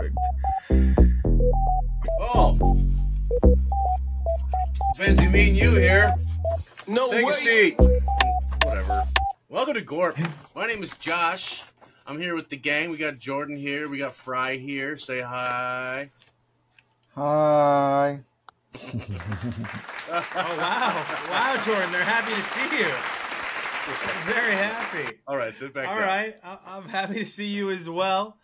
Perfect. Oh, fancy meeting you here. No Take a way. seat. Whatever. Welcome to Gorp. My name is Josh. I'm here with the gang. We got Jordan here. We got Fry here. Say hi. Hi. Oh wow, wow, Jordan, they're happy to see you. Very happy. All right, sit back All down. right, I- I'm happy to see you as well.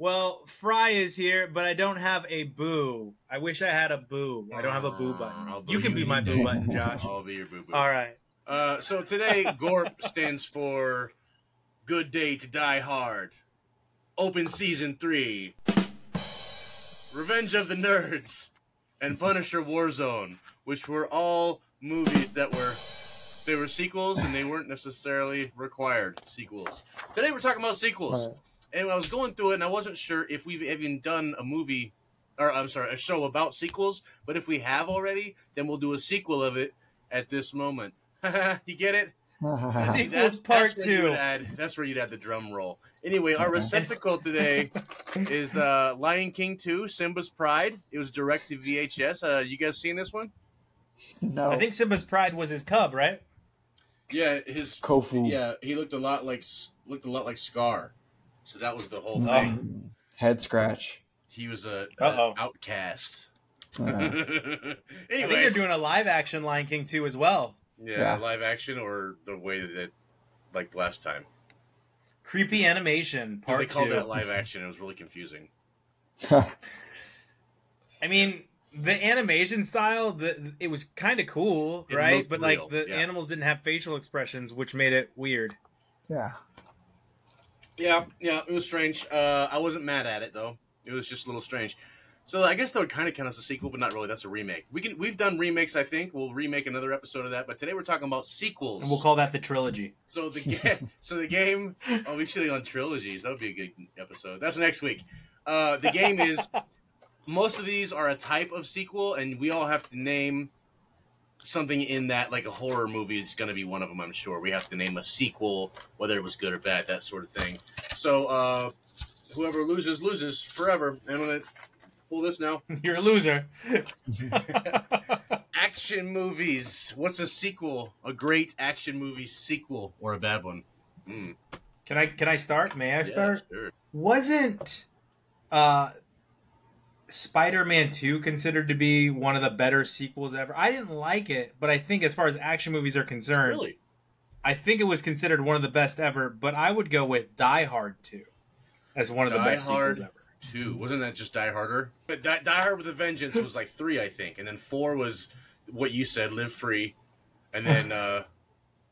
Well, Fry is here, but I don't have a boo. I wish I had a boo. I don't have a boo I'll button. boo You can you be my boo button, Josh. I'll be your boo boo. All right. Uh, so today, Gorp stands for Good Day to Die Hard. Open Season 3. Revenge of the Nerds. And Punisher Warzone, which were all movies that were they were sequels and they weren't necessarily required sequels. Today we're talking about sequels. Right. And I was going through it and I wasn't sure if we've even done a movie or I'm sorry, a show about sequels, but if we have already, then we'll do a sequel of it at this moment. you get it? See- That's- part that's where you two. would add- that's where you'd add the drum roll. Anyway, our receptacle today is uh, Lion King 2, Simba's Pride. It was direct to VHS. Uh, you guys seen this one? no. I think Simba's pride was his cub, right? Yeah, his Kovu. yeah, he looked a lot like looked a lot like Scar. So that was the whole Oh. thing. Head scratch. He was a, Uh-oh. a outcast. Uh, I think anyway, they're doing a live action Lion King 2 as well. yeah, Yeah. live action or the way that like last time. Creepy animation part they called two. that live action. It was really confusing. I mean, the animation style, the, it was kind of cool, It right? looked But like the yeah. animals didn't have facial expressions, which made it weird. yeah. Yeah, yeah, it was strange. Uh, I wasn't mad at it though. It was just a little strange. So I guess that would kind of count as a sequel, but not really. That's a remake. We can we've done remakes. I think we'll remake another episode of that. But today we're talking about sequels. And we'll call that the trilogy. so the game. so the game. Oh, we should have on trilogies. That would be a good episode. That's next week. Uh, the game is. Most of these are a type of sequel, and we all have to name something in that, like a horror movie. is going to be one of them. I'm sure we have to name a sequel, whether it was good or bad, that sort of thing. So uh, whoever loses loses forever. I'm gonna pull this now. You're a loser. Action movies. What's a sequel? A great action movie sequel or a bad one? Mm, can I can I start? May I yeah, start? sure. Wasn't uh Spider-Man 2 considered to be one of the better sequels ever? I didn't like it, but I think as far as action movies are concerned, Really? I think it was considered one of the best ever, but I would go with Die Hard 2 as one of the best Hard sequels ever. Two. Wasn't that just Die Harder? But Die, Die Hard with a Vengeance was like three, I think, and then four was what you said, Live Free, and then uh,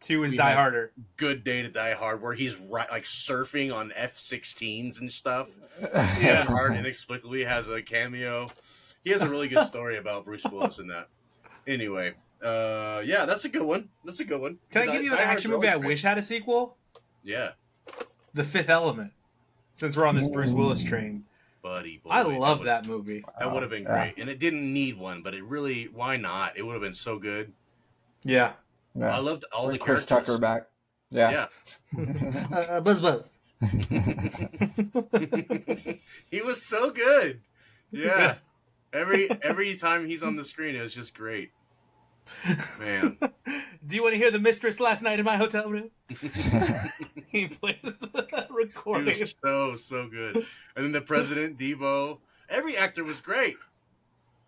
2 is We Die had- Harder. Good Day to Die Hard, where he's right, like surfing on F-16s and stuff. yeah. Yeah, Hard inexplicably has a cameo. He has a really good story about Bruce Willis in that. Anyway, uh, yeah, that's a good one. That's a good one. Can I give you an Die Hard's action movie I always great. wish had a sequel? Yeah, The Fifth Element. Since we're on this Bruce Willis train. buddy. Boy, I love would- that movie. That would have been Yeah. great, and it didn't need one, but it really. Why not? It would have been so good. Yeah. I loved all the Chris characters. Tucker back. Yeah. Yeah, uh, buzz buzz. he was so good. Yeah, every every time he's on the screen, it was just great. Man, Do you want to hear the mistress last night in my hotel room? he plays the he recording. was so so good. And then the president, Debo, every actor was great.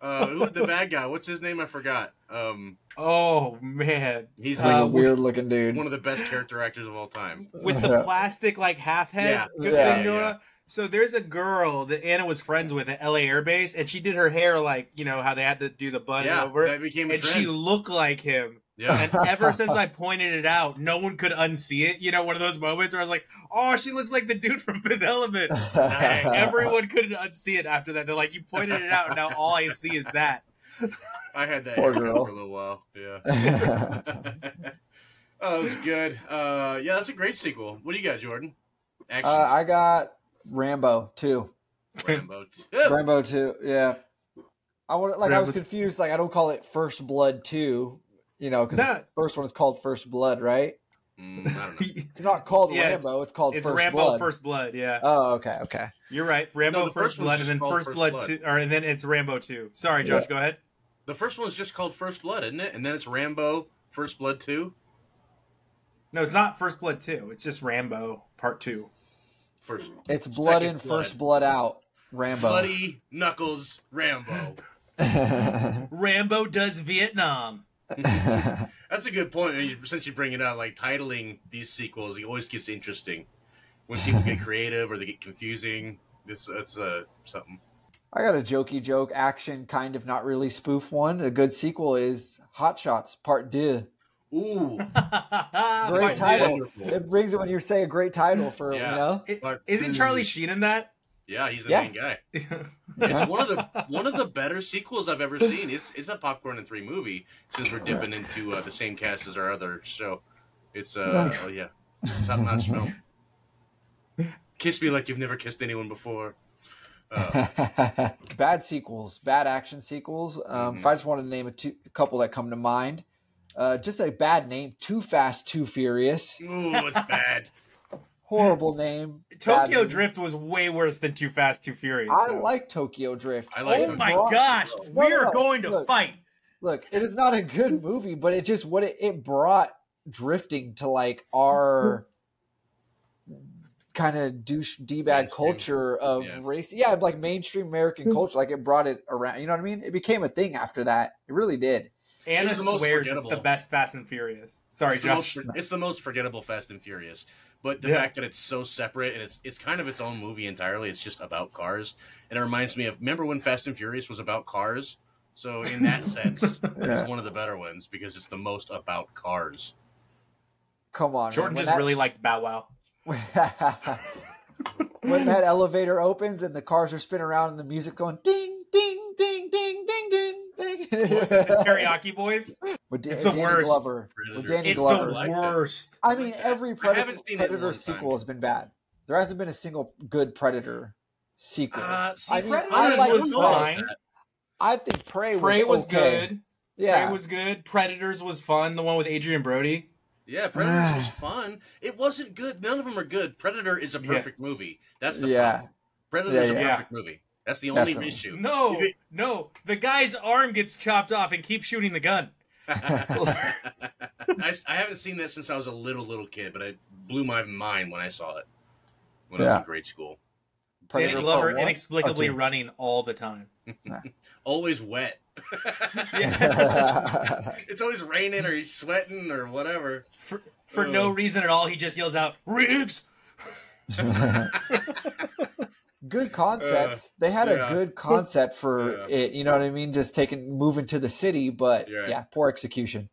Uh, who the bad guy? What's his name? I forgot. Um, Oh man, he's Uh, like Like a weird looking dude. one of the best character actors of all time. with the plastic like half head Yeah. Yeah, thing going yeah. So there's a girl that Anna was friends with at LA Air Base, and she did her hair like you know how they had to do the bun Yeah, over, that became a and trend. she looked like him. Yeah, And ever since I pointed it out, no one could unsee it. You know, one of those moments where I was like, "Oh, she looks like the dude from Fifth Element." And everyone couldn't unsee it after that. They're like, "You pointed it out, and now all I see is that." I had that Poor girl. for a little while. Yeah. oh, it was good. Uh, yeah, that's a great sequel. What do you got, Jordan? Uh, I got Rambo too. Rambo. Rambo two. Yeah. I would like. I was confused. Like I don't call it First Blood two. You know, because Nah. the first one is called First Blood, right? Mm, I don't know. It's not called Yeah, Rambo. It's, called it's First Rambo Blood. First Blood. Yeah, Oh, okay, okay. you're right. Rambo No, First first Blood, and then First, First Blood, Blood. two, or and then it's Rambo Two. Sorry, Josh. Yeah. Go ahead. The first one's just called First Blood, isn't it? And then it's Rambo First Blood Two. No, it's not First Blood Two. It's just Rambo Part Two. First It's blood Second in, Blood. first blood out. Rambo. Bloody Knuckles Rambo. Rambo does Vietnam. That's a good point. and you- Since you bring it up, like titling these sequels, it always gets interesting when people get creative or they get confusing. This that's uh, something. I got a jokey joke, action, kind of not really spoof one. A good sequel is Hot Shots Part Deux. Ooh, Great title. wonderful. It brings it when you say a great title for Yeah. you know. It- Part Isn't Charlie Sheen in that? Yeah, he's the Yeah. main guy. It's one of the one of the better sequels I've ever seen. It's it's a popcorn and three movie since we're dipping into uh, the same cast as our other show. It's uh oh yeah, it's top notch film. Kiss me like you've never kissed anyone before. Uh, bad sequels, bad action sequels. Um, If I just wanted to name a, two, a couple that come to mind, uh, just a bad name: Too Fast, Too Furious. ooh, it's bad. Horrible name. Tokyo Bad- Drift was way worse than Too Fast, Too Furious. I though. like Tokyo Drift. I like oh Tokyo my oh Drift. gosh, No, we are no, going to look. fight. Look, it is not a good movie, but it just what it, it brought drifting to like our kind of douche d bag culture of Yeah. race. Yeah, like mainstream American hmm. culture. Like it brought it around. You know what I mean? It became a thing after that. It really did. Anna It's the most swears it's forgettable. the best Fast and Furious. Sorry, it's the, Josh. most, it's the most forgettable Fast and Furious. But the Yeah. fact that it's so separate and it's it's kind of its own movie entirely. It's just about cars, and it reminds me of remember when Fast and Furious was about cars. So in that sense, Yeah. it's one of the better ones because it's the most about cars. Come on, Jordan man. just really liked Bow Wow. when that elevator opens and the cars are spinning around and the music going ding ding ding ding ding ding ding. the Teriyaki Boys. With Da- It's the Danny worst. Glover. With Danny It's Glover. the worst. I mean, like that. every I Predator, seen it in a Predator sequel time. has been bad. There hasn't been a single good Predator sequel. Uh, see, I mean, Predators I like was fine. I think Prey was Prey was okay. good. Yeah, Prey was good. Predators was fun. The one with Adrien Brody. Yeah, Predators was fun. It wasn't good. None of them are good. Predator is a Yeah. perfect movie. That's the yeah. problem. Predator's Yeah, a yeah. perfect movie. That's the only Definitely. issue. No, no. The guy's arm gets chopped off and keeps shooting the gun. I haven't seen that since I was a little little kid, but it blew my mind when I saw it when I was in grade school. Predator Danny Glover inexplicably Part running all the time. Always wet. It's always raining or he's sweating or whatever. For, for no reason at all, he just yells out, Riggs! Good concepts. they had yeah. a good concept for Yeah. it. You know what I mean? Just taking moving to the city, but right. yeah, poor execution.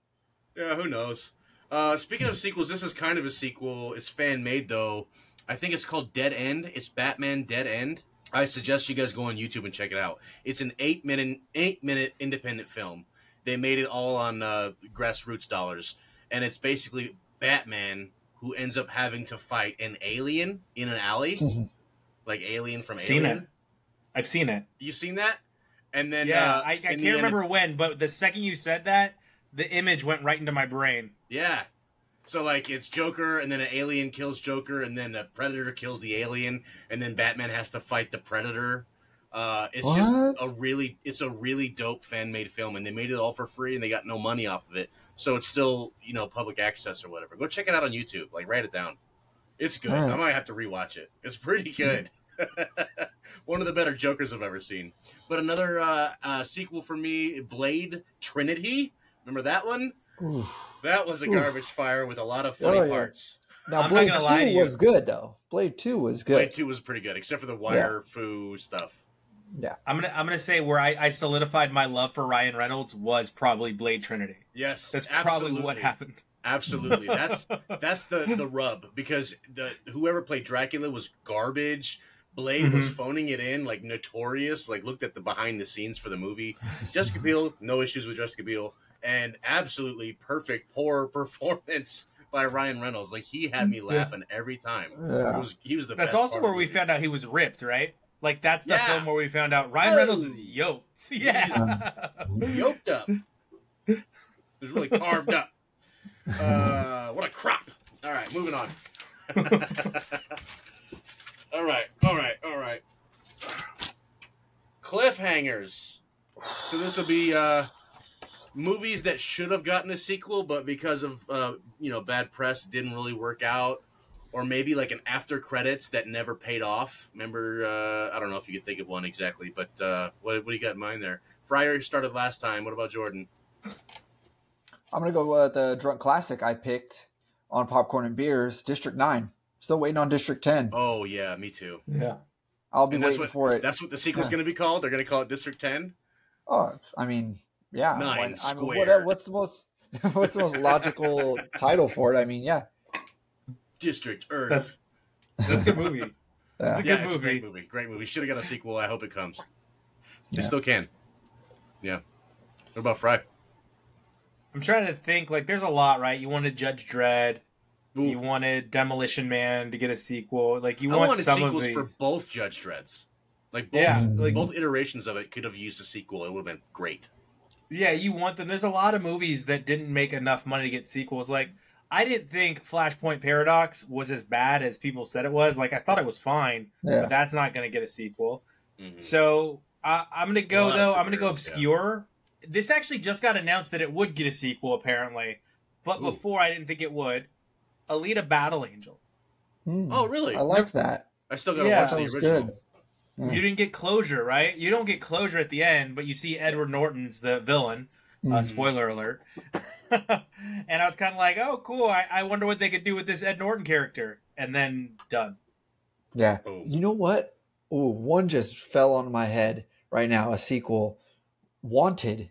Yeah, who knows? Uh, speaking of sequels, this is kind of a sequel. It's fan made though. I think it's called Dead End. It's Batman Dead End. I suggest you guys go on YouTube and check it out. It's an eight minute eight minute independent film. They made it all on uh, grassroots dollars, and it's basically Batman who ends up having to fight an alien in an alley, like Alien from Seen Alien. it. I've seen it. You seen that? And then yeah, uh, I, I can't the end- remember when, but the second you said that, the image went right into my brain. Yeah. So like it's Joker, and then an alien kills Joker, and then a predator kills the alien, and then Batman has to fight the predator. Uh, it's just a really, it's a really dope fan made film, and they made it all for free, and they got no money off of it, so it's still you know public access or whatever. Go check it out on YouTube. Like write it down. It's good. Alright. I might have to rewatch it. It's pretty good. One of the better Jokers I've ever seen. But another uh, uh, sequel for me, Blade Trinity. Remember that one? Oof. That was a Oof. garbage fire with a lot of funny Oh, yeah. parts. Now I'm not Blade gonna lie to Two you. was good though. Blade Two was good. Blade Two was pretty good, except for the wire fu stuff. Yeah. I'm gonna I'm gonna say where I, I solidified my love for Ryan Reynolds was probably Blade Trinity. Yes, That's absolutely. probably what happened. Absolutely, that's that's the the rub because the whoever played Dracula was garbage. Blade was Mhm. phoning it in, like notorious. Like looked at the behind the scenes for the movie. Jessica Biel, no issues with Jessica Biel, and absolutely perfect poor performance by Ryan Reynolds. Like he had me laughing every time. It Yeah. was he was the. That's best also where we movie. found out he was ripped, right? Like that's the Yeah. film where we found out Ryan. Reynolds is yoked. Yeah. yoked up. It was really carved up. Uh, what a crop. All right, moving on. all right, all right, all right. Cliffhangers. So this will be uh, movies that should have gotten a sequel, but because of uh, you know bad press, didn't really work out, or maybe like an after credits that never paid off. Remember, uh, I don't know if you could think of one exactly, but uh, what, what do you got in mind there? Fryer started last time. What about Jordan? I'm gonna go with the drunk classic I picked on popcorn and beers. District Nine. Still waiting on District Ten. Oh yeah, me too. Yeah. I'll be And that's waiting what for it. that's what the sequel's Yeah. going to be called. They're going to call it District Ten. Oh, I mean, yeah. Nine why- I mean, what, what's the most what's the most logical title for it? I mean, yeah, District Earth. That's that's a good movie. It's yeah. a yeah, good it's a movie. great movie. Great movie. Should have got a sequel. I hope it comes. They Yeah. still can. Yeah. What about Fry? I'm trying to think. Like, there's a lot, right? You wanted Judge Dredd. Ooh, You wanted Demolition Man to get a sequel. Like, you I want wanted some sequels of for both Judge Dredds. Like both, Yeah, like- both iterations of it could have used a sequel. It would have been great. Yeah, you want them. There's a lot of movies that didn't make enough money to get sequels. Like, I didn't think Flashpoint Paradox was as bad as people said it was. Like, I thought it was fine, yeah. but that's not going to get a sequel. Mhm. So I I'm gonna go Well, though. I'm gonna go worst, yeah. obscure. This actually just got announced that it would get a sequel, apparently, but Ooh. before I didn't think it would. Alita Battle Angel. Hmm. Oh, really? I like that. I still got to Yeah. watch the original. good. Hmm. You didn't get closure, right? You don't get closure at the end, but you see Edward Norton's the villain. Uh, Mhm. spoiler alert. and I was kind of like, oh, cool. I, I wonder what they could do with this Ed Norton character. And then done. Yeah. Boom. You know what? Oh, one just fell on my head right now. A sequel, Wanted,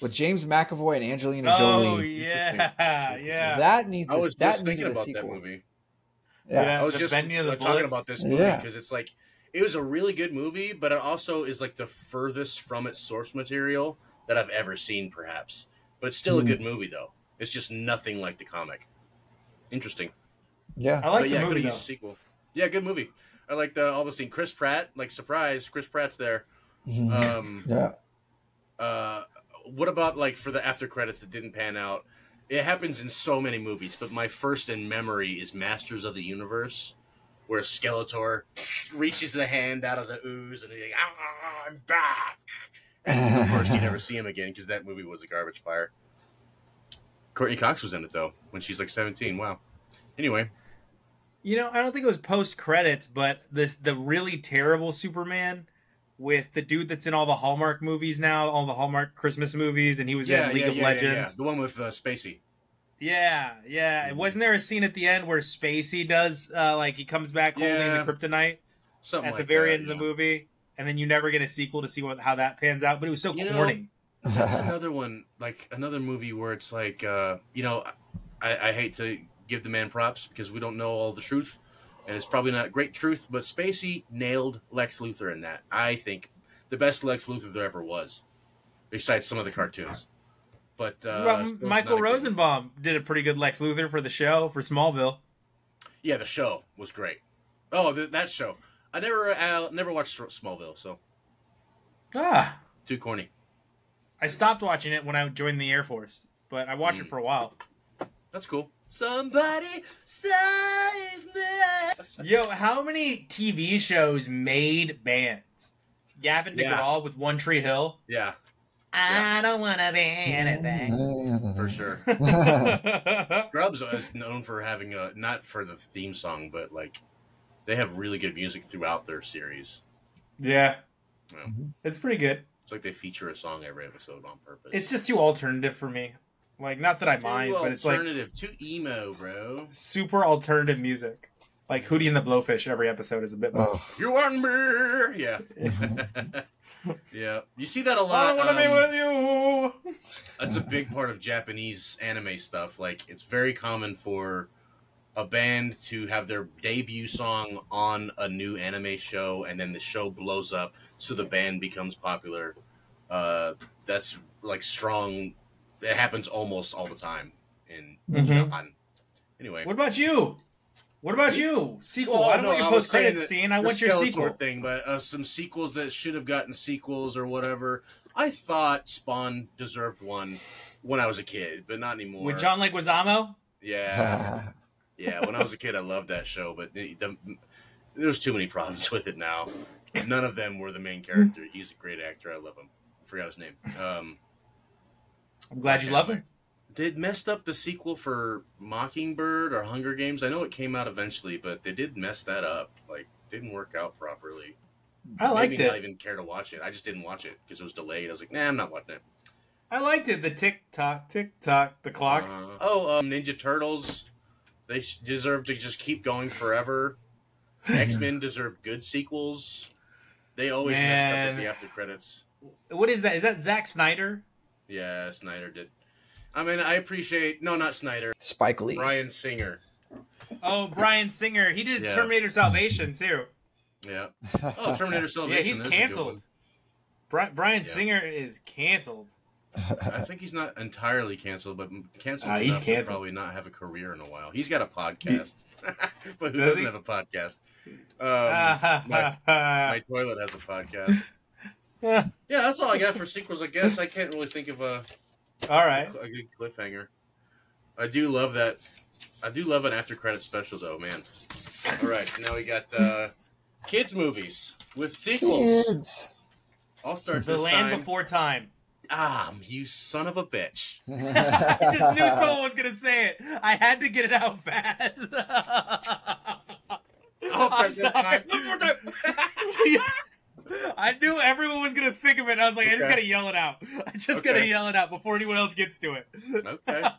with James McAvoy and Angelina Oh Jolie. yeah, yeah. That needs. I a- was that just thinking a about sequel. that movie. Yeah. Yeah. I was just bending of the talking bullets. about this movie Yeah. because it's like it was a really good movie, but it also is like the furthest from its source material that I've ever seen, perhaps. But it's still a Hmm. good movie, though. It's just nothing like the comic. Interesting. Yeah. I like but the yeah, movie though. used a sequel. Yeah, good movie. I like the all the scene. Chris Pratt, like surprise, Chris Pratt's there. Mhm. Um, yeah. uh, what about like for the after credits that didn't pan out? It happens in so many movies, but my first in memory is Masters of the Universe, where Skeletor reaches the hand out of the ooze and he's like, ah, "I'm back." And of course, you never see him again because that movie was a garbage fire. Courteney Cox was in it though when she's like 17. Wow. Anyway, You know, I don't think it was post credits, but this the really terrible Superman with the dude that's in all the Hallmark movies now, all the Hallmark Christmas movies, and he was yeah, in League yeah, of yeah, yeah, yeah. Legends. the one with uh, Spacey. Yeah, yeah. Mhm. Wasn't there a scene at the end where Spacey does uh, like he comes back holding Yeah. the kryptonite Something at the very that, end of the movie, and then you never get a sequel to see what how that pans out. But it was so You know. That's another one, like another movie where it's like, uh, you know, I, I hate to give the man props because we don't know all the truth, and it's probably not great truth, but Spacey nailed Lex Luthor in that. I think the best Lex Luthor there ever was, besides some of the cartoons. But uh, Well, Michael not a good- Rosenbaum did a pretty good Lex Luthor for the show for Smallville. yeah, the show was great. Oh, th- that show. I never, uh, never watched Smallville, so Ah, too corny. I stopped watching it when I joined the Air Force, but I watched Mm. it for a while. That's cool. Somebody save me. Yo, how many TV shows made bands? Gavin Yeah. DeGraw with One Tree Hill. Yeah, I don't want to be anything. for sure. Scrubs is known for having a not for the theme song, but like they have really good music throughout their series. yeah, Yeah. Mm-hmm. it's pretty good. It's like they feature a song every episode on purpose. It's just too alternative for me. Like, not that I too mind, but it's like alternative, too emo, bro. super alternative music. Like Hootie and the Blowfish every episode is a bit more. Oh, You want me? Yeah, yeah. You see that a I lot. I want to be um, with you. That's a big part of Japanese anime stuff. Like, it's very common for a band to have their debut song on a new anime show, and then the show blows up, so the band becomes popular. Uh, that's like strong. It happens almost all the time in Mhm. Japan. Anyway, What about you? What about you? Sequel. Well, I don't no, want your post credit scene. I want your sequel. thing, but uh, some sequels that should have gotten sequels or whatever. I thought Spawn deserved one when I was a kid, but not anymore. With John Leguizamo? yeah. Yeah, when I was a kid, I loved that show, but the, the, there's too many problems with it now. None of them were the main character. He's a great actor. I love him. I forgot his name. Um, I'm glad you love him. Did messed up the sequel for Mockingbird or Hunger Games. I know it came out eventually, but they did mess that up. Like, didn't work out properly. I liked Maybe it. not even care to watch it. I just didn't watch it because it was delayed. I was like, nah, I'm not watching it. I liked it. The tick tock, tick tock, the clock. Uh, oh, um, Ninja Turtles. They deserve to just keep going forever. X Men deserve good sequels. They always messed up at the after credits. what is that? Is that Zack Snyder? Yeah, Snyder did. I mean, I appreciate no, not Snyder. Spike Lee. Bryan Singer. Oh, Bryan Singer. He did Yeah. Terminator Salvation too. Yeah. Oh, Terminator Salvation. yeah, he's there's a good canceled. Bri- Bryan Yeah. Singer is canceled. I think he's not entirely canceled, but canceled Ah, he's enough to canceled. probably not have a career in a while. He's got a podcast, but who Does doesn't he? have a podcast? Um, my, my toilet has a podcast. Yeah, that's all I got for sequels. I guess I can't really think of a, All right. a good cliffhanger. I do love that. I do love an after credit special though, man. All right, now we got uh, kids movies with sequels. Kids. I'll start this. The this Land time. Before Time. Ah, you son of a bitch! I just knew someone was gonna say it. I had to get it out fast. I'll start I'm this sorry. time. I knew everyone was gonna think of it. I was like, I just gotta yell it out. I just gotta yell it out before anyone else gets to it. Okay.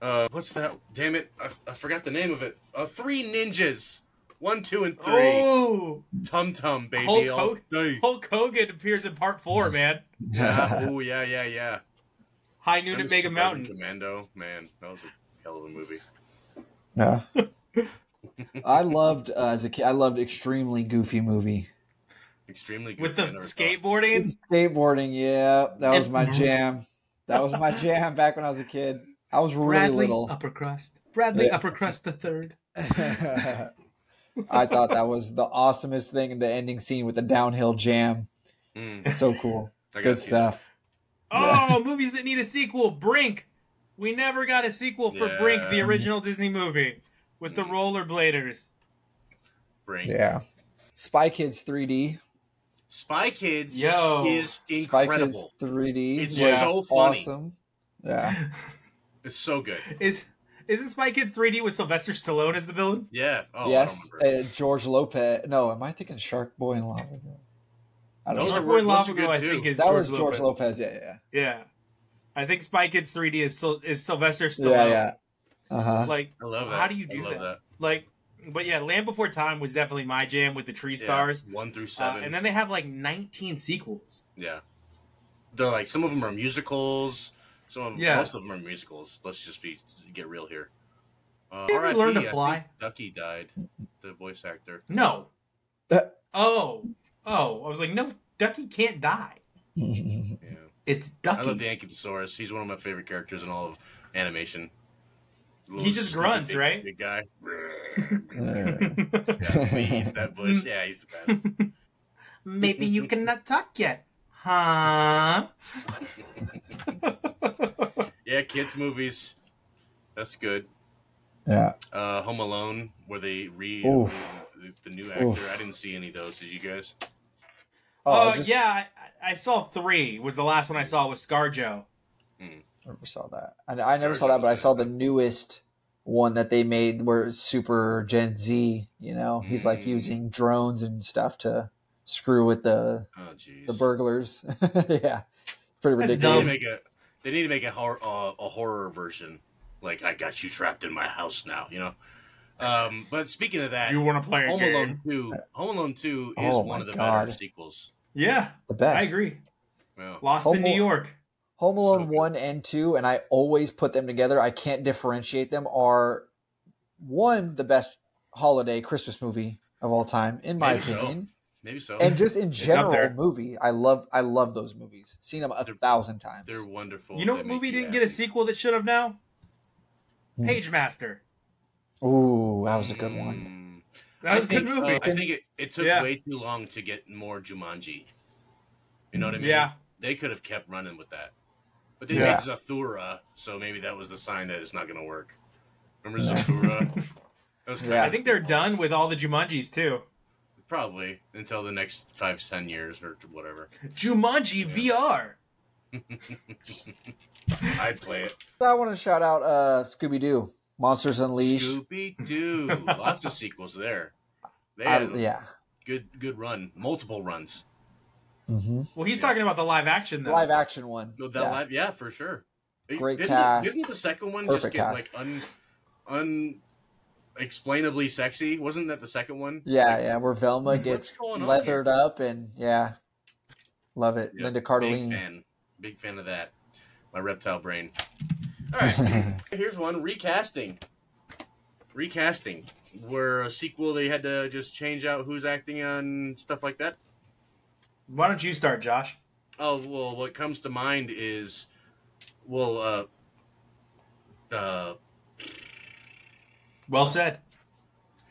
Uh, what's that? Damn it! I, I forgot the name of it. Uh, three ninjas. One, two, and three. Oh, Tum Tum, baby. Hulk all Hogan- Hulk Hogan appears in part four, man. Yeah. Oh yeah, yeah, yeah. High noon at And Mega Suburban Mountain. Commando. Man, that was a hell of a movie. Yeah. I loved uh, as a kid. I loved extremely goofy movie. Extremely good. With the I never skateboarding, Skateboarding, yeah, that was And- my jam. That was my jam back when I was a kid. I was really Bradley little. Uppercrust. Bradley Yeah. Uppercrust the third. I thought that was the awesomest thing in the ending scene with the downhill jam. Mm, So cool. Good see that. stuff. Oh, movies that need a sequel. Brink. We never got a sequel for Brink, the original Disney movie with the Mm. rollerbladers. Bring Yeah. Spy Kids 3D. Spy Kids Yo. is Spy incredible. Kids 3D. It's was so funny. Awesome. Yeah. It's so good. Is isn't Spy Kids 3D with Sylvester Stallone as the villain? Yeah. Oh, yes. I don't. Uh, George Lopez. No, am I thinking Shark Boy and Lava Girl? I don't Those know. Shark Boy and those Lava Girl, I think too. is that George was George Lopez. Lopez. Yeah, yeah. Yeah. I think Spy Kids 3D is Syl- is Sylvester Yeah, Stallone. yeah. Uh huh. Like I love that. How do you do I love that? like but yeah, Land Before Time was definitely my jam with the Tree Yeah, Stars. one through Uh, seven. and then they have like 19 sequels. Yeah. They're like some of them are musicals. Some of Yeah. most of them are musicals. Let's just be get real here. Uh, You ever RIP, learn to I fly? Ducky died. The voice actor. No. Uh. oh. Oh. I was like, no, Ducky can't die. Yeah. It's Ducky. I love the Ankylosaurus. He's one of my favorite characters in all of animation. He just grunts, big, right? Big guy. Yeah. yeah, please, that bush. Yeah, he's the best. Maybe you cannot talk yet. Huh? Yeah, kids movies. That's good. yeah. Uh, Home Alone, where they re the, the new actor. Oof. I didn't see any of those. Did you guys? Oh, uh, just yeah, I, I saw three. Was the last one I saw was ScarJo. Never saw that. I, I never saw that, but I saw the newest one that they made where it's super Gen Z. You know, he's like Mm. using drones and stuff to screw with the Oh, the burglars. yeah, pretty That's They ridiculous. need to make a. They need to make a horror uh, a horror version. Like I got you trapped in my house now. You know. Um, but speaking of that, You want to play Home game? Alone Two. Home Alone Two is Oh, one of the God. better sequels. Yeah, The best. I agree. Yeah. Lost Home in New York. Home Alone So one and two, and I always put them together. I can't differentiate them. Are one the best holiday Christmas movie of all time, in my Maybe so. opinion, Maybe so. and just in general movie. I love I love those movies. Seen them a They're- thousand times. They're wonderful. You know They what movie didn't get a sequel that should have now? Hmm. Pagemaster. Ooh, that was a good one. Mm. That was I a good movie. uh, I think it, it took Yeah. way too long to get more Jumanji. You know what I mean? Yeah. They could have kept running with that. But they Yeah. made Zathura, so maybe that was the sign that it's not going to work. Remember Zathura? that was Yeah. I think they're done with all the Jumanjis too. probably until the next five, ten years or whatever. Jumanji VR. I'd play it. I want to shout out uh, Scooby Doo, Monsters Unleashed. Scooby Doo. Lots of sequels there. They had a yeah. good good run, multiple runs. Hmm Well, he's talking about the live action though. Live action one. No, that yeah. live, yeah, for sure. Great didn't, cast. Didn't the second one just get cast. like un unexplainably sexy? Wasn't that the second one? Yeah, yeah, where Velma gets leathered up and yeah, love it. Yeah, Linda Big fan. Big fan of that. My reptile brain. All right. Here's one recasting. Recasting, where a sequel they had to just change out who's acting on stuff like that. Why don't you start, Josh? Oh well, what comes to mind is, well, uh, uh, Well said.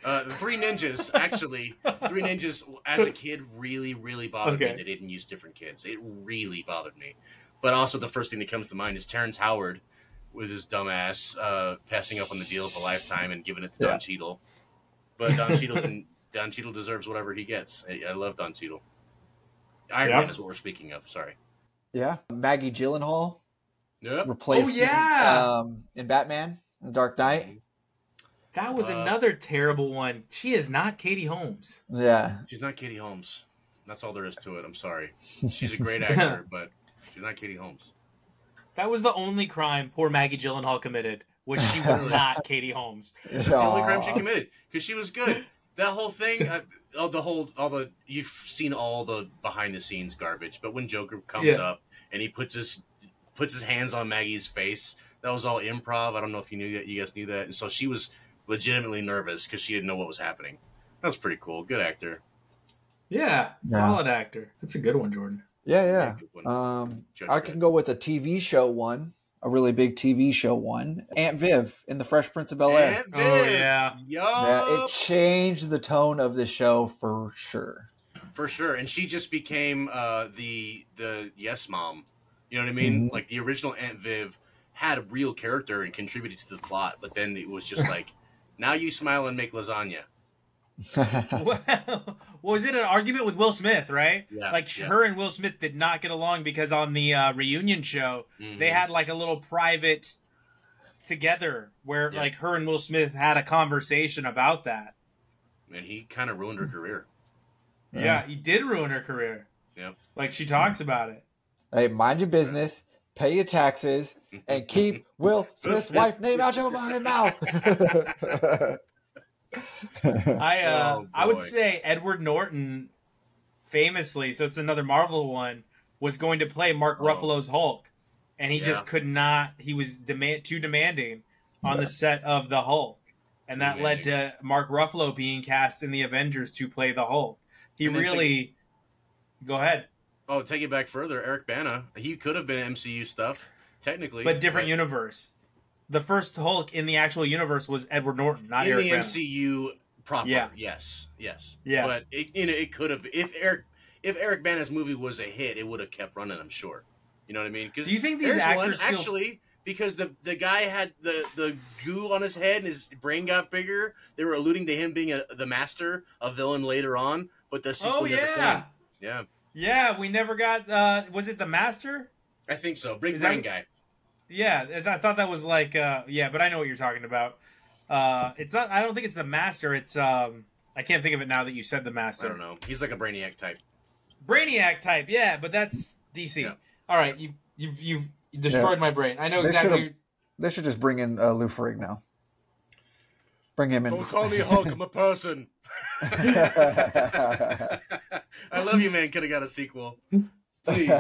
uh, the Three Ninjas. Actually, Three Ninjas. As a kid, really, really bothered Okay. me. They didn't use different kids. It really bothered me. But also, the first thing that comes to mind is Terrence Howard was his dumbass uh, passing up on the deal of a lifetime and giving it to Yeah. Don Cheadle. But Don Cheadle can. Don Cheadle deserves whatever he gets. I, I love Don Cheadle. Iron Yeah. Man is what we're speaking of. Sorry. Yeah, Maggie Gyllenhaal Yep. replaced Oh, yeah! um, in Batman, The Dark Knight. That was Uh, another terrible one. She is not Katie Holmes. Yeah, She's not Katie Holmes. That's all there is to it. I'm sorry. She's a great actor, but she's not Katie Holmes. That was the only crime poor Maggie Gyllenhaal committed. Was she was not Katie Holmes. That's the only crime she committed because she was good. That whole thing, uh, all the whole, all the you've seen all the behind the scenes garbage. But when Joker comes Yeah. up and he puts his puts his hands on Maggie's face, that was all improv. I don't know if you knew that. You guys knew that, and so she was legitimately nervous because she didn't know what was happening. That's pretty cool. Good actor. Yeah, Yeah. solid actor. That's a good one, Jordan. yeah, yeah. good one. Um, Judge I Dredd. can go with a TV show one, a really big TV show one. Aunt Viv in The Fresh Prince of Bel Air. Oh, Viv. yeah. Yeah, it changed the tone of the show for sure. for sure and she just became uh the the yes mom you know what i mean Mhm. like the original aunt viv had a real character and contributed to the plot but then it was just like now you smile and make lasagna well, was it an argument with Will Smith, right? yeah Like yeah. her and Will Smith did not get along because on the uh, reunion show Mhm. they had like a little private together where Yeah. like her and Will Smith had a conversation about that. and he kind of ruined her career Yeah, he did ruin her career. Yep. Like she talks about it. Hey, mind your business, pay your taxes, and keep Will Smith's wife name out of your mouth. I uh Oh, I would say Edward Norton famously, so it's another Marvel one, was going to play Mark Oh. Ruffalo's Hulk. And he Yeah. just could not he was demand too demanding on the set of the Hulk. And Too that led to Mark Ruffalo being cast in the Avengers to play the Hulk. He really go ahead. oh take it back further eric bana he could have been mcu stuff technically But different universe. The first Hulk in the actual universe was Edward Norton, not in Eric the Bana. MCU proper. Yeah. Yes, yes. Yeah. But it, you know, it could have if Eric if Eric Bana's movie was a hit, it would have kept running. I'm sure. You know what I mean? Because Do you think these actors feel- actually because the the guy had the the goo on his head and his brain got bigger. They were alluding to him being a, the master, a villain later on. But the sequel Oh yeah. yeah, Yeah, we never got uh was it the Master? I think so. Big brain that- guy. Yeah, I th- I thought that was like uh yeah, but I know what you're talking about. Uh it's not I don't think it's the Master, it's um I can't think of it now that you said the master. I don't know. He's like a brainiac type. Brainiac type, yeah, but that's DC. Yeah. All right, you you've you've destroyed my brain. I know They exactly. they should just bring in uh, Lou Ferrigno now. Bring him in. Don't call me Hulk. I'm a person. I love you, man. Could have got a sequel. Please.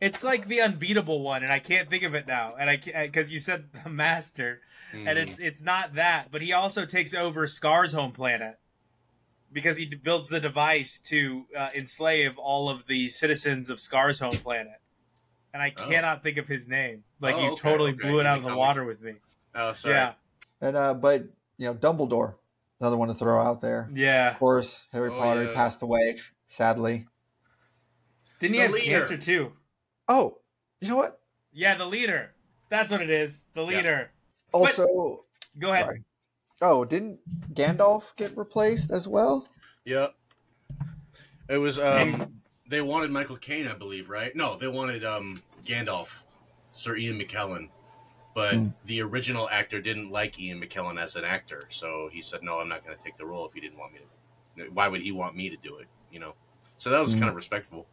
It's like the unbeatable one, and I can't think of it now. And I because you said the Master, and Mm-hmm. it's it's not that, but he also takes over Scar's home planet because he builds the device to uh, enslave all of the citizens of Scar's home planet. And I Oh. cannot think of his name. Like Oh, you okay, totally okay. blew it out of the water with me. Oh, sorry. Yeah, and uh, but you know, Dumbledore, another one to throw out there. yeah. Of course, Harry Oh, Potter yeah. passed away, sadly. Didn't he The have leader. cancer too? Oh, you know what? Yeah, the leader. That's what it is. The Yeah. leader. Also, Go ahead. sorry. Oh, didn't Gandalf get replaced as well? Yeah. It was um they wanted Michael Caine, I believe, right? No, they wanted um Gandalf, Sir Ian McKellen. But Hmm. the original actor didn't like Ian McKellen as an actor, so he said, "No, I'm not going to take the role if he didn't want me to. Why would he want me to do it? You know." So that was Hmm. kind of respectable.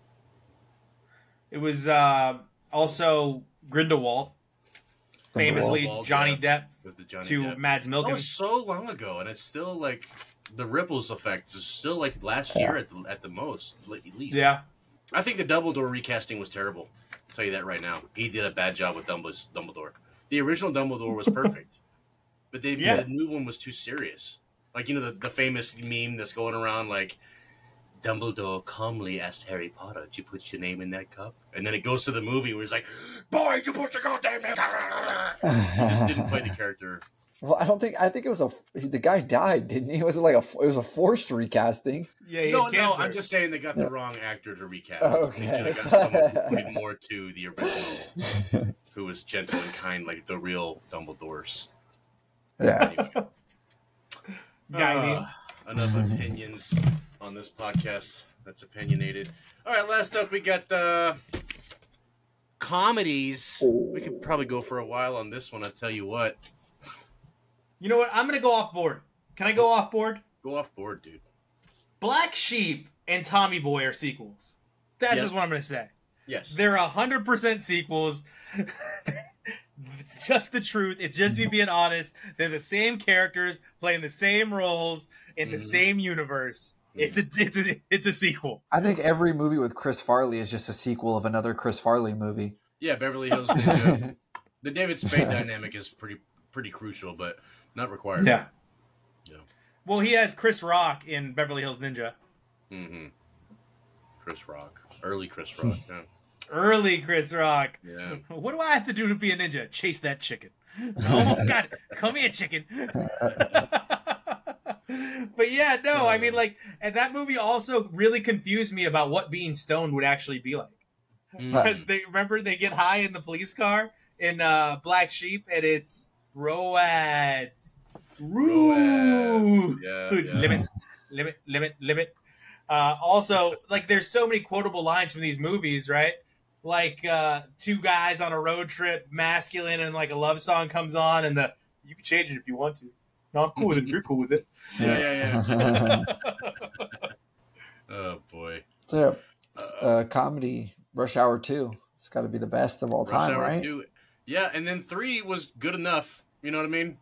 It was uh, also Grindelwald, famously Grindelwald, Johnny yeah. Depp With the Johnny to Depp. Mads That Mikkelsen. was so long ago, and it's still like the ripples effect is still like last year at the, at the most, at least. Yeah, I think the Dumbledore recasting was terrible. I'll tell you that right now. He did a bad job with Dumbledore. Dumbledore. The original Dumbledore was perfect, but they, Yeah. the new one was too serious. Like you know the, the famous meme that's going around like Dumbledore calmly asked Harry Potter, "Did you put your name in that cup?" And then it goes to the movie where he's like, "Boy, you put your goddamn name." He just didn't play the character. Well, I don't think. I think it was a. The guy died, didn't he? It was it like a? It was a forced recasting. yeah. No, no. I'm just saying they got the wrong actor to recast. Okay. They got someone who played more to the original, who was gentle and kind, like the real Dumbledore's. Yeah. Anyway, uh, enough opinions on this podcast. That's opinionated. All right, last up we got uh, comedies. We could probably go for a while on this one. I tell you what, You know what? I'm gonna go off board. Can I go off board? go off board, dude. Black Sheep and Tommy Boy are sequels. That's Yes. just what I'm gonna say. Yes. They're hundred percent sequels. it's just the truth. It's just me being honest. They're the same characters playing the same roles in the Mhm. same universe. It's a it's a it's a sequel. I think every movie with Chris Farley is just a sequel of another Chris Farley movie. Yeah, Beverly Hills. The David Spade dynamic is pretty pretty crucial, but not required. Yeah. Yeah. Well, he has Chris Rock in Beverly Hills Ninja. Mm-hmm. Chris Rock, early Chris Rock. Yeah. Early Chris Rock. yeah. What do I have to do to be a ninja? Chase that chicken. I almost got it. Come here, chicken. but yeah, no, I mean, like, and that movie also really confused me about what being stoned would actually be like. Mm. Because they remember they get high in the police car in uh, Black Sheep, and it's Roads. Roads. Yeah, Roads. yeah. Limit, limit, limit, limit. Uh, also, like, there's so many quotable lines from these movies, right? Like, uh, two guys on a road trip, masculine, and like a love song comes on, and the you can change it if you want to. No, I'm cool with it. You're cool with it. Yeah, yeah, yeah. oh boy. so, Uh, yeah, uh, comedy Rush Hour Two. It's got to be the best of all Rush time, Hour right? two. Yeah, and then three was good enough. You know what I mean?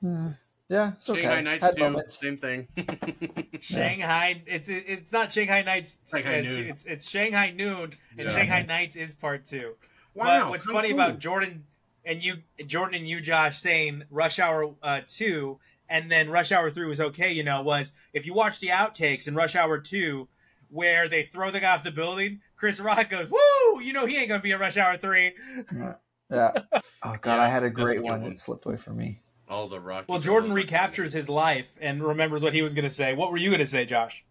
Hmm. Yeah, it's Shanghai okay. Nights Had two, moments. same thing. Shanghai. It's it's not Shanghai Nights. Shanghai it's, it's it's Shanghai Noon, and Yeah. Shanghai Nights is part two. wow. but what's funny fu. about Jordan and you, Jordan and you, Josh, saying Rush Hour uh, two, and then Rush Hour three was okay. You know, was if you watch the outtakes in Rush Hour two, where they throw the guy off the building, Chris Rock goes, "Woo!" You know he ain't gonna be a Rush Hour three. Yeah. Oh god, Yeah, I had a that's a great one. one. It slipped away from me. all the rock. Well, Jordan recaptures his life and remembers what he was gonna say. What were you gonna say, Josh?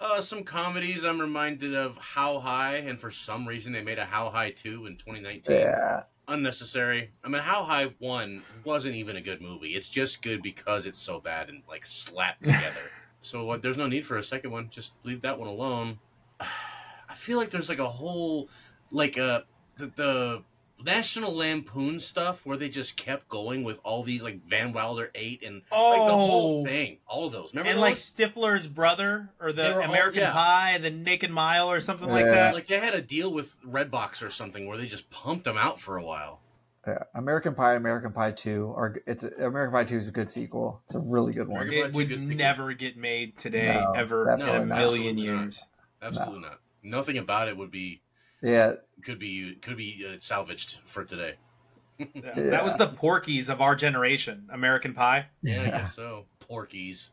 Uh, some comedies I'm reminded of How High, and for some reason they made a How High 2 in 2019. Yeah. Unnecessary. I mean, How High 1 wasn't even a good movie. It's just good because it's so bad and, like, slapped together. so uh, there's no need for a second one. Just leave that one alone. I feel like there's, like, a whole, like, uh, the, the National Lampoon stuff where they just kept going with all these, like, Van Wilder 8 and, like, the whole oh. thing. All of those. Remember and those? like Stifler's brother or the were all- American yeah. Pie, the Naked Mile or something like that. Like they had a deal with Redbox or something where they just pumped them out for a while. Yeah. American Pie, American Pie Two, or it's American Pie Two is a good sequel. It's a really good one. It would never get made today, No, ever in definitely a not. million Absolutely not. years. Absolutely not. Nothing about it would be Yeah, could be could be uh, salvaged for today. Yeah. Yeah. That was the Porky's of our generation, American Pie, Yeah, I guess so. Porky's.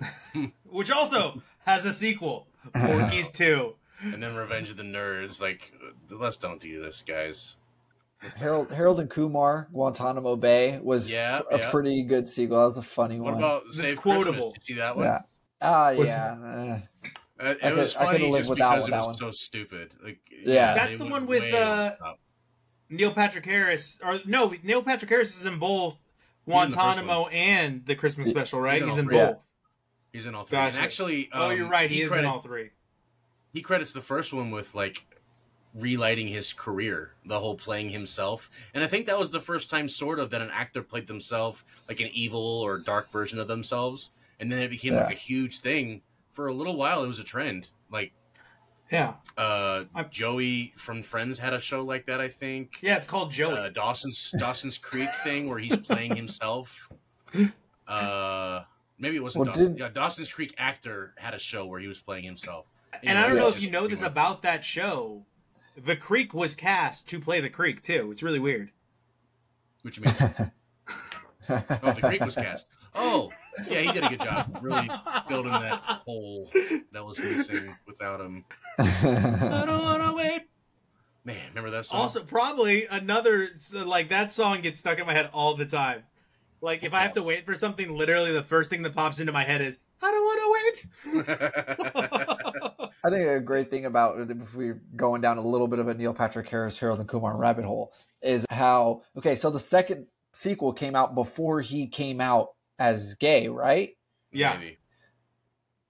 which also has a sequel, Porky's 2. And then Revenge of the Nerds. Like, uh, let's don't do this, guys. Harold Harold and Kumar Guantanamo Bay was Yeah, a yeah. pretty good sequel. That was a funny What one. about That's Save quotable. Christmas? Did you see that one? yeah. Ah, What's- yeah. Uh, it I could- was I could've funny lived just without because it that was one. so stupid. Like, Yeah. That's the one with, uh, the. Neil Patrick Harris, or no, Neil Patrick Harris is in both in the Guantanamo and the Christmas special, right? He's in He's in three. both. He's in all three. Gotcha. And actually, oh, um, you're right. He, is credit- in all three. he credits the first one with like relighting his career, the whole playing himself. And I think that was the first time, sort of, that an actor played themselves like an evil or dark version of themselves. And then it became like a huge thing. For a little while, it was a trend. Like Yeah, uh, Joey from Friends had a show like that. I think. yeah. It's called Joey. Uh, Dawson's Dawson's Creek thing where he's playing himself. Uh, maybe it wasn't Well, Dawson. didn't- Yeah, Dawson's Creek actor had a show where he was playing himself. and I don't know if you know this about that show. The Creek was cast to play the Creek too. It's really weird. What you mean? Oh, the Creek was cast. Oh, yeah, he did a good job. Really building that hole that was missing without him. I don't wanna wait. Man, remember that song? Also, probably another like that song gets stuck in my head all the time. Like if I have to wait for something, literally the first thing that pops into my head is I don't want to wait. I think a great thing about if we're going down a little bit of a Neil Patrick Harris, Harold and Kumar rabbit hole, is how okay. So the second sequel came out before he came out as gay, right? Yeah. Maybe.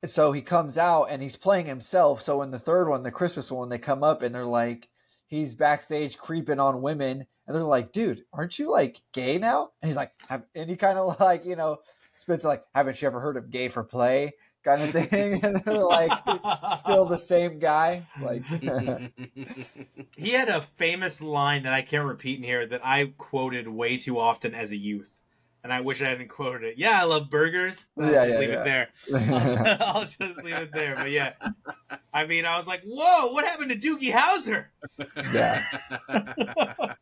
So he comes out and he's playing himself. So in the third one, the Christmas one, they come up and they're like, he's backstage creeping on women, and they're like, "Dude, aren't you like gay now?" And he's like, Have, and he kind of like you know spits like, "Haven't you ever heard of gay for play?" kind of thing. and they're like, still the same guy. Like, he had a famous line that I can't repeat in here that I quoted way too often as a youth. And I wish I hadn't quoted it. Yeah, I love burgers. I'll Yeah, just yeah, leave yeah. it there. I'll just, I'll just leave it there. But yeah, I mean, I was like, "Whoa, what happened to Doogie Howser?" yeah.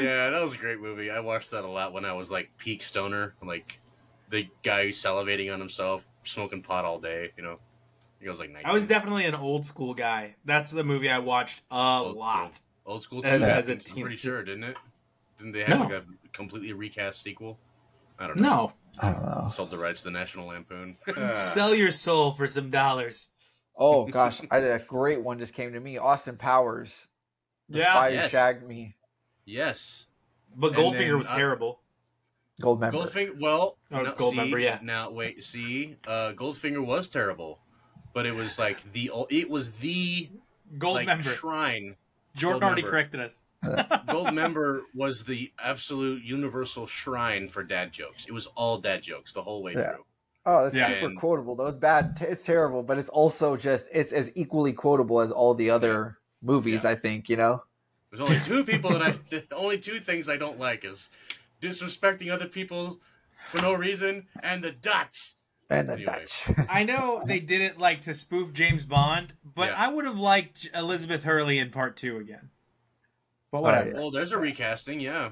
yeah, that was a great movie. I watched that a lot when I was like peak stoner, like the guy who's salivating on himself, smoking pot all day. You know, he goes like. 19. I was definitely an old school guy. That's the movie I watched a Old lot. school. old school. As- too? as a I'm pretty teenager. sure, didn't it? Didn't they have No. like a completely recast sequel? I don't know. No, I don't know. Sold the rights to the National Lampoon. sell your soul for some dollars. Oh gosh, I did a great one just came to me. Austin Powers. The Yeah. Spider Yes. shagged me. yes. But Goldfinger then, was uh, terrible. Goldmember. Goldfinger. Well, Oh, no, Goldmember, see, yeah. Now wait, see, uh, Goldfinger was terrible, but it was like the it was the Gold like member. shrine. Jordan Gold already member. corrected us. Goldmember was the absolute universal shrine for dad jokes. It was all dad jokes the whole way Yeah. through. Oh, that's Yeah. super And- quotable. Though it's bad. It's terrible, but it's also just it's as equally quotable as all the other movies. Yeah. I think you know. There's only two people that I. The only two things I don't like is disrespecting other people for no reason and the Dutch. And the Anyway. Dutch. I know they did it like to spoof James Bond, but Yeah. I would have liked Elizabeth Hurley in part two again. But Oh, whatever. yeah. Well, there's a recasting, yeah.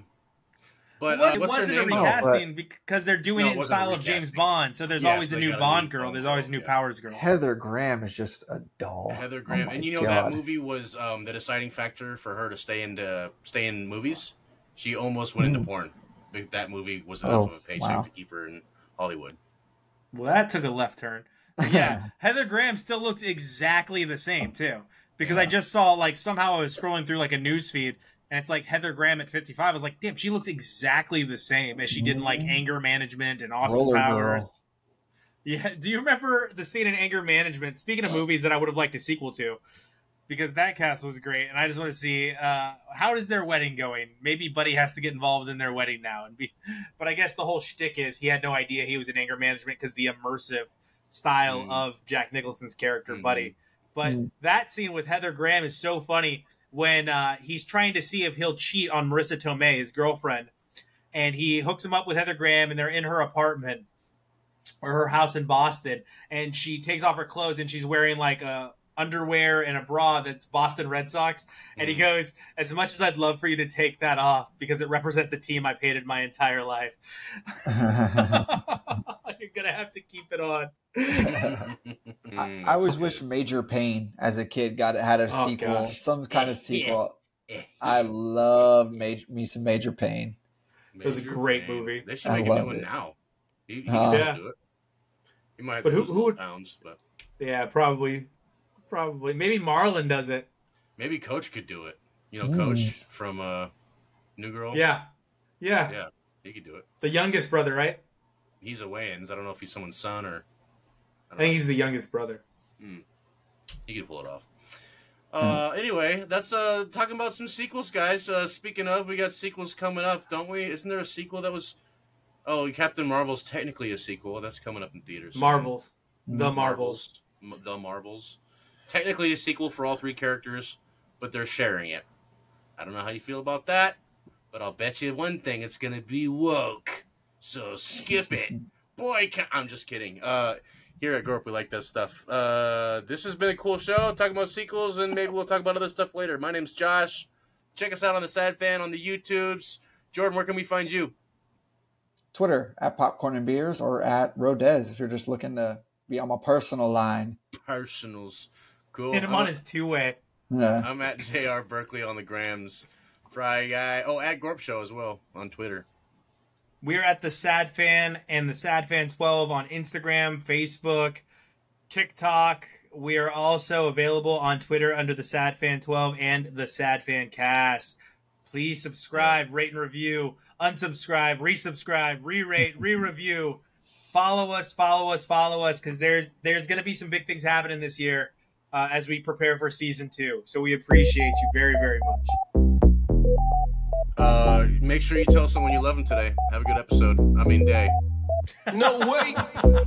But uh, it what's her wasn't a name? No, recasting because they're doing No, it it in style of James. Bond. So there's Yes, always a new Bond new girl. Bond There's always a new yeah. Powers girl. Heather Graham is just a doll. Heather Oh Graham, my and you know God. that movie was um, the deciding factor for her to stay in the, stay in movies. She almost went into Mm. porn. That movie was enough Oh, of a paycheck wow. to keep her in Hollywood. Well, that took a left turn. But yeah, Heather Graham still looks exactly the same too. Because I just saw like somehow I was scrolling through like a news feed and it's like Heather Graham at 55. I was like, damn, she looks exactly the same as she did in like Mhm. Anger Management and Austin Roller Powers. Girl. Yeah, do you remember the scene in Anger Management? Speaking of movies that I would have liked a sequel to, because that cast was great, and I just want to see uh, how is their wedding going. Maybe Buddy has to get involved in their wedding now, and be. But I guess the whole shtick is he had no idea he was in Anger Management because the immersive style Mm. of Jack Nicholson's character, Mhm. Buddy. But Mm. that scene with Heather Graham is so funny when uh, he's trying to see if he'll cheat on Marisa Tomei, his girlfriend, and he hooks him up with Heather Graham, and they're in her apartment or her house in Boston, and she takes off her clothes and she's wearing like a underwear and a bra that's Boston Red Sox, and he Mhm. goes, "As much as I'd love for you to take that off because it represents a team I've hated my entire life, you're gonna have to keep it on." I, Mm, I always wish. Major Payne as a kid got had a Oh, sequel, gosh. some kind of sequel. I love major, me some Major Payne. It was a great Pain. movie. They should make a new one it. now. He, he can still Yeah. do it. He might have But to who- lose who would- pounds, but Yeah, probably, probably. Maybe Marlon does it. maybe Coach could do it. You know, Mm. Coach from uh, New Girl. Yeah, yeah, Yeah. he could do it. the youngest brother, right? He's a Wayans. I don't know if he's someone's son or. I think he's the youngest brother. he could pull it off. Uh, anyway, that's uh talking about some sequels, guys. Uh, speaking of, we got sequels coming up, don't we? Isn't there a sequel that was? Oh, Captain Marvel's technically a sequel. That's coming up in theaters. Marvels, the Marvels. M- the Marvels. Technically a sequel for all three characters, but they're sharing it. I don't know how you feel about that, but I'll bet you one thing: it's gonna be woke. So skip it, boy. I'm just kidding. Uh, here at Gorp, we like that stuff. Uh, this has been a cool show, talking about sequels, and maybe we'll talk about other stuff later. My name's Josh. Check us out on the Sad Fan on the YouTubes. Jordan, where can we find you? Twitter at Popcorn and Beers or at Rodez if you're just looking to be on my personal line. Personals. Cool. Hit him I'm- on his two way. Yeah. I'm at JR Berkeley on the grams. Fry guy. Oh, at Gorp Show as well on Twitter. We're at the Sad Fan and the Sad Fan 12 on Instagram, Facebook, TikTok. We are also available on Twitter under the Sad Fan 12 and the Sad Fan Cast. Please subscribe, rate and review, unsubscribe, resubscribe, re-rate, re-review. Follow us, follow us, follow us, because there's there's gonna be some big things happening this year uh, as we prepare for season two. So we appreciate you very, very much. Uh, make sure you tell someone you love them today. Have a good episode. I mean, day. No way.